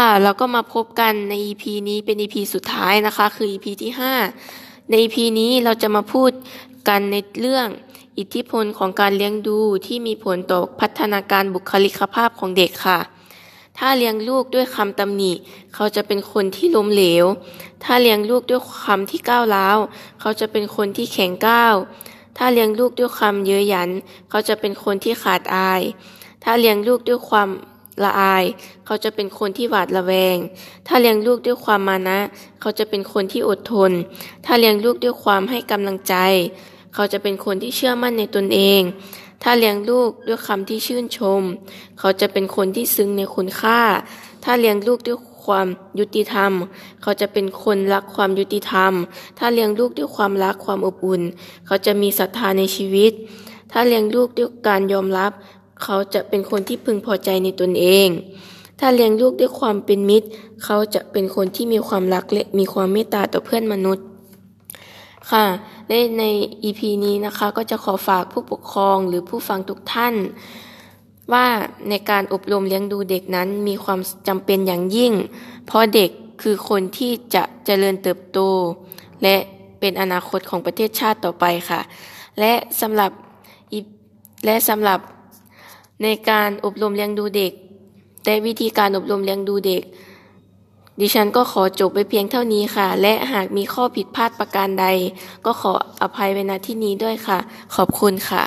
ค่ะ แล้วก็มาพบกันใน EP นี้เป็น EP สุดท้ายนะคะ คือ EP ที่ 5 ใน EP นี้เราจะมาพูดกันในเรื่องอิทธิพลของการเลี้ยงดูที่มีผลต่อพัฒนาการบุคลิกภาพของเด็กค่ะ ถ้าเลี้ยงลูกด้วยคำตำหนิ เขาจะเป็นคนที่ล้มเหลว ถ้าเลี้ยงลูกด้วยคำที่ก้าวร้าว เขาจะเป็นคนที่แข็งก้าว ถ้าเลี้ยงลูกด้วยคำเย้ยหยัน เขาจะเป็นคนที่ขาดอาย ถ้าเลี้ยงลูกด้วยความ ละอาย เขาจะเป็นคนที่หวาดระแวง ถ้าเลี้ยงลูกด้วยความมานะ เขาจะเป็นคนที่อดทน ถ้าเลี้ยงลูกด้วยความให้กำลังใจ เขาจะเป็นคนที่เชื่อมั่นในตนเอง ถ้าเลี้ยงลูกด้วยคำที่ชื่นชม เขาจะเป็นคนที่ซึ้งในคุณค่า ถ้าเลี้ยงลูกด้วยความยุติธรรม เขาจะเป็นคนรักความยุติธรรม ถ้าเลี้ยงลูกด้วยความรักความอบอุ่น เขาจะมีศรัทธาในชีวิต ถ้าเลี้ยงลูกด้วยการยอมรับ เขาจะเป็นคนที่พึงพอใจในตนเอง ถ้าเลี้ยงลูกด้วยความเป็นมิตร เขาจะเป็นคนที่มีความรักและมีความเมตตาต่อเพื่อนมนุษย์ ค่ะ และใน EP นี้นะคะก็จะขอฝากผู้ปกครองหรือผู้ฟังทุกท่าน ว่าในการอบรมเลี้ยงดูเด็กนั้นมีความจำเป็นอย่างยิ่ง เพราะเด็กคือคนที่จะเจริญเติบโต และเป็นอนาคตของประเทศชาติต่อไปค่ะ และสำหรับและสำหรับ ในการอบรมเลี้ยงดูเด็ก และวิธีการอบรมเลี้ยงดูเด็ก ดิฉันก็ขอจบไปเพียงเท่านี้ค่ะ และหากมีข้อผิดพลาดประการใด ก็ขออภัยไว้ณที่นี้ด้วยค่ะ ขอบคุณค่ะ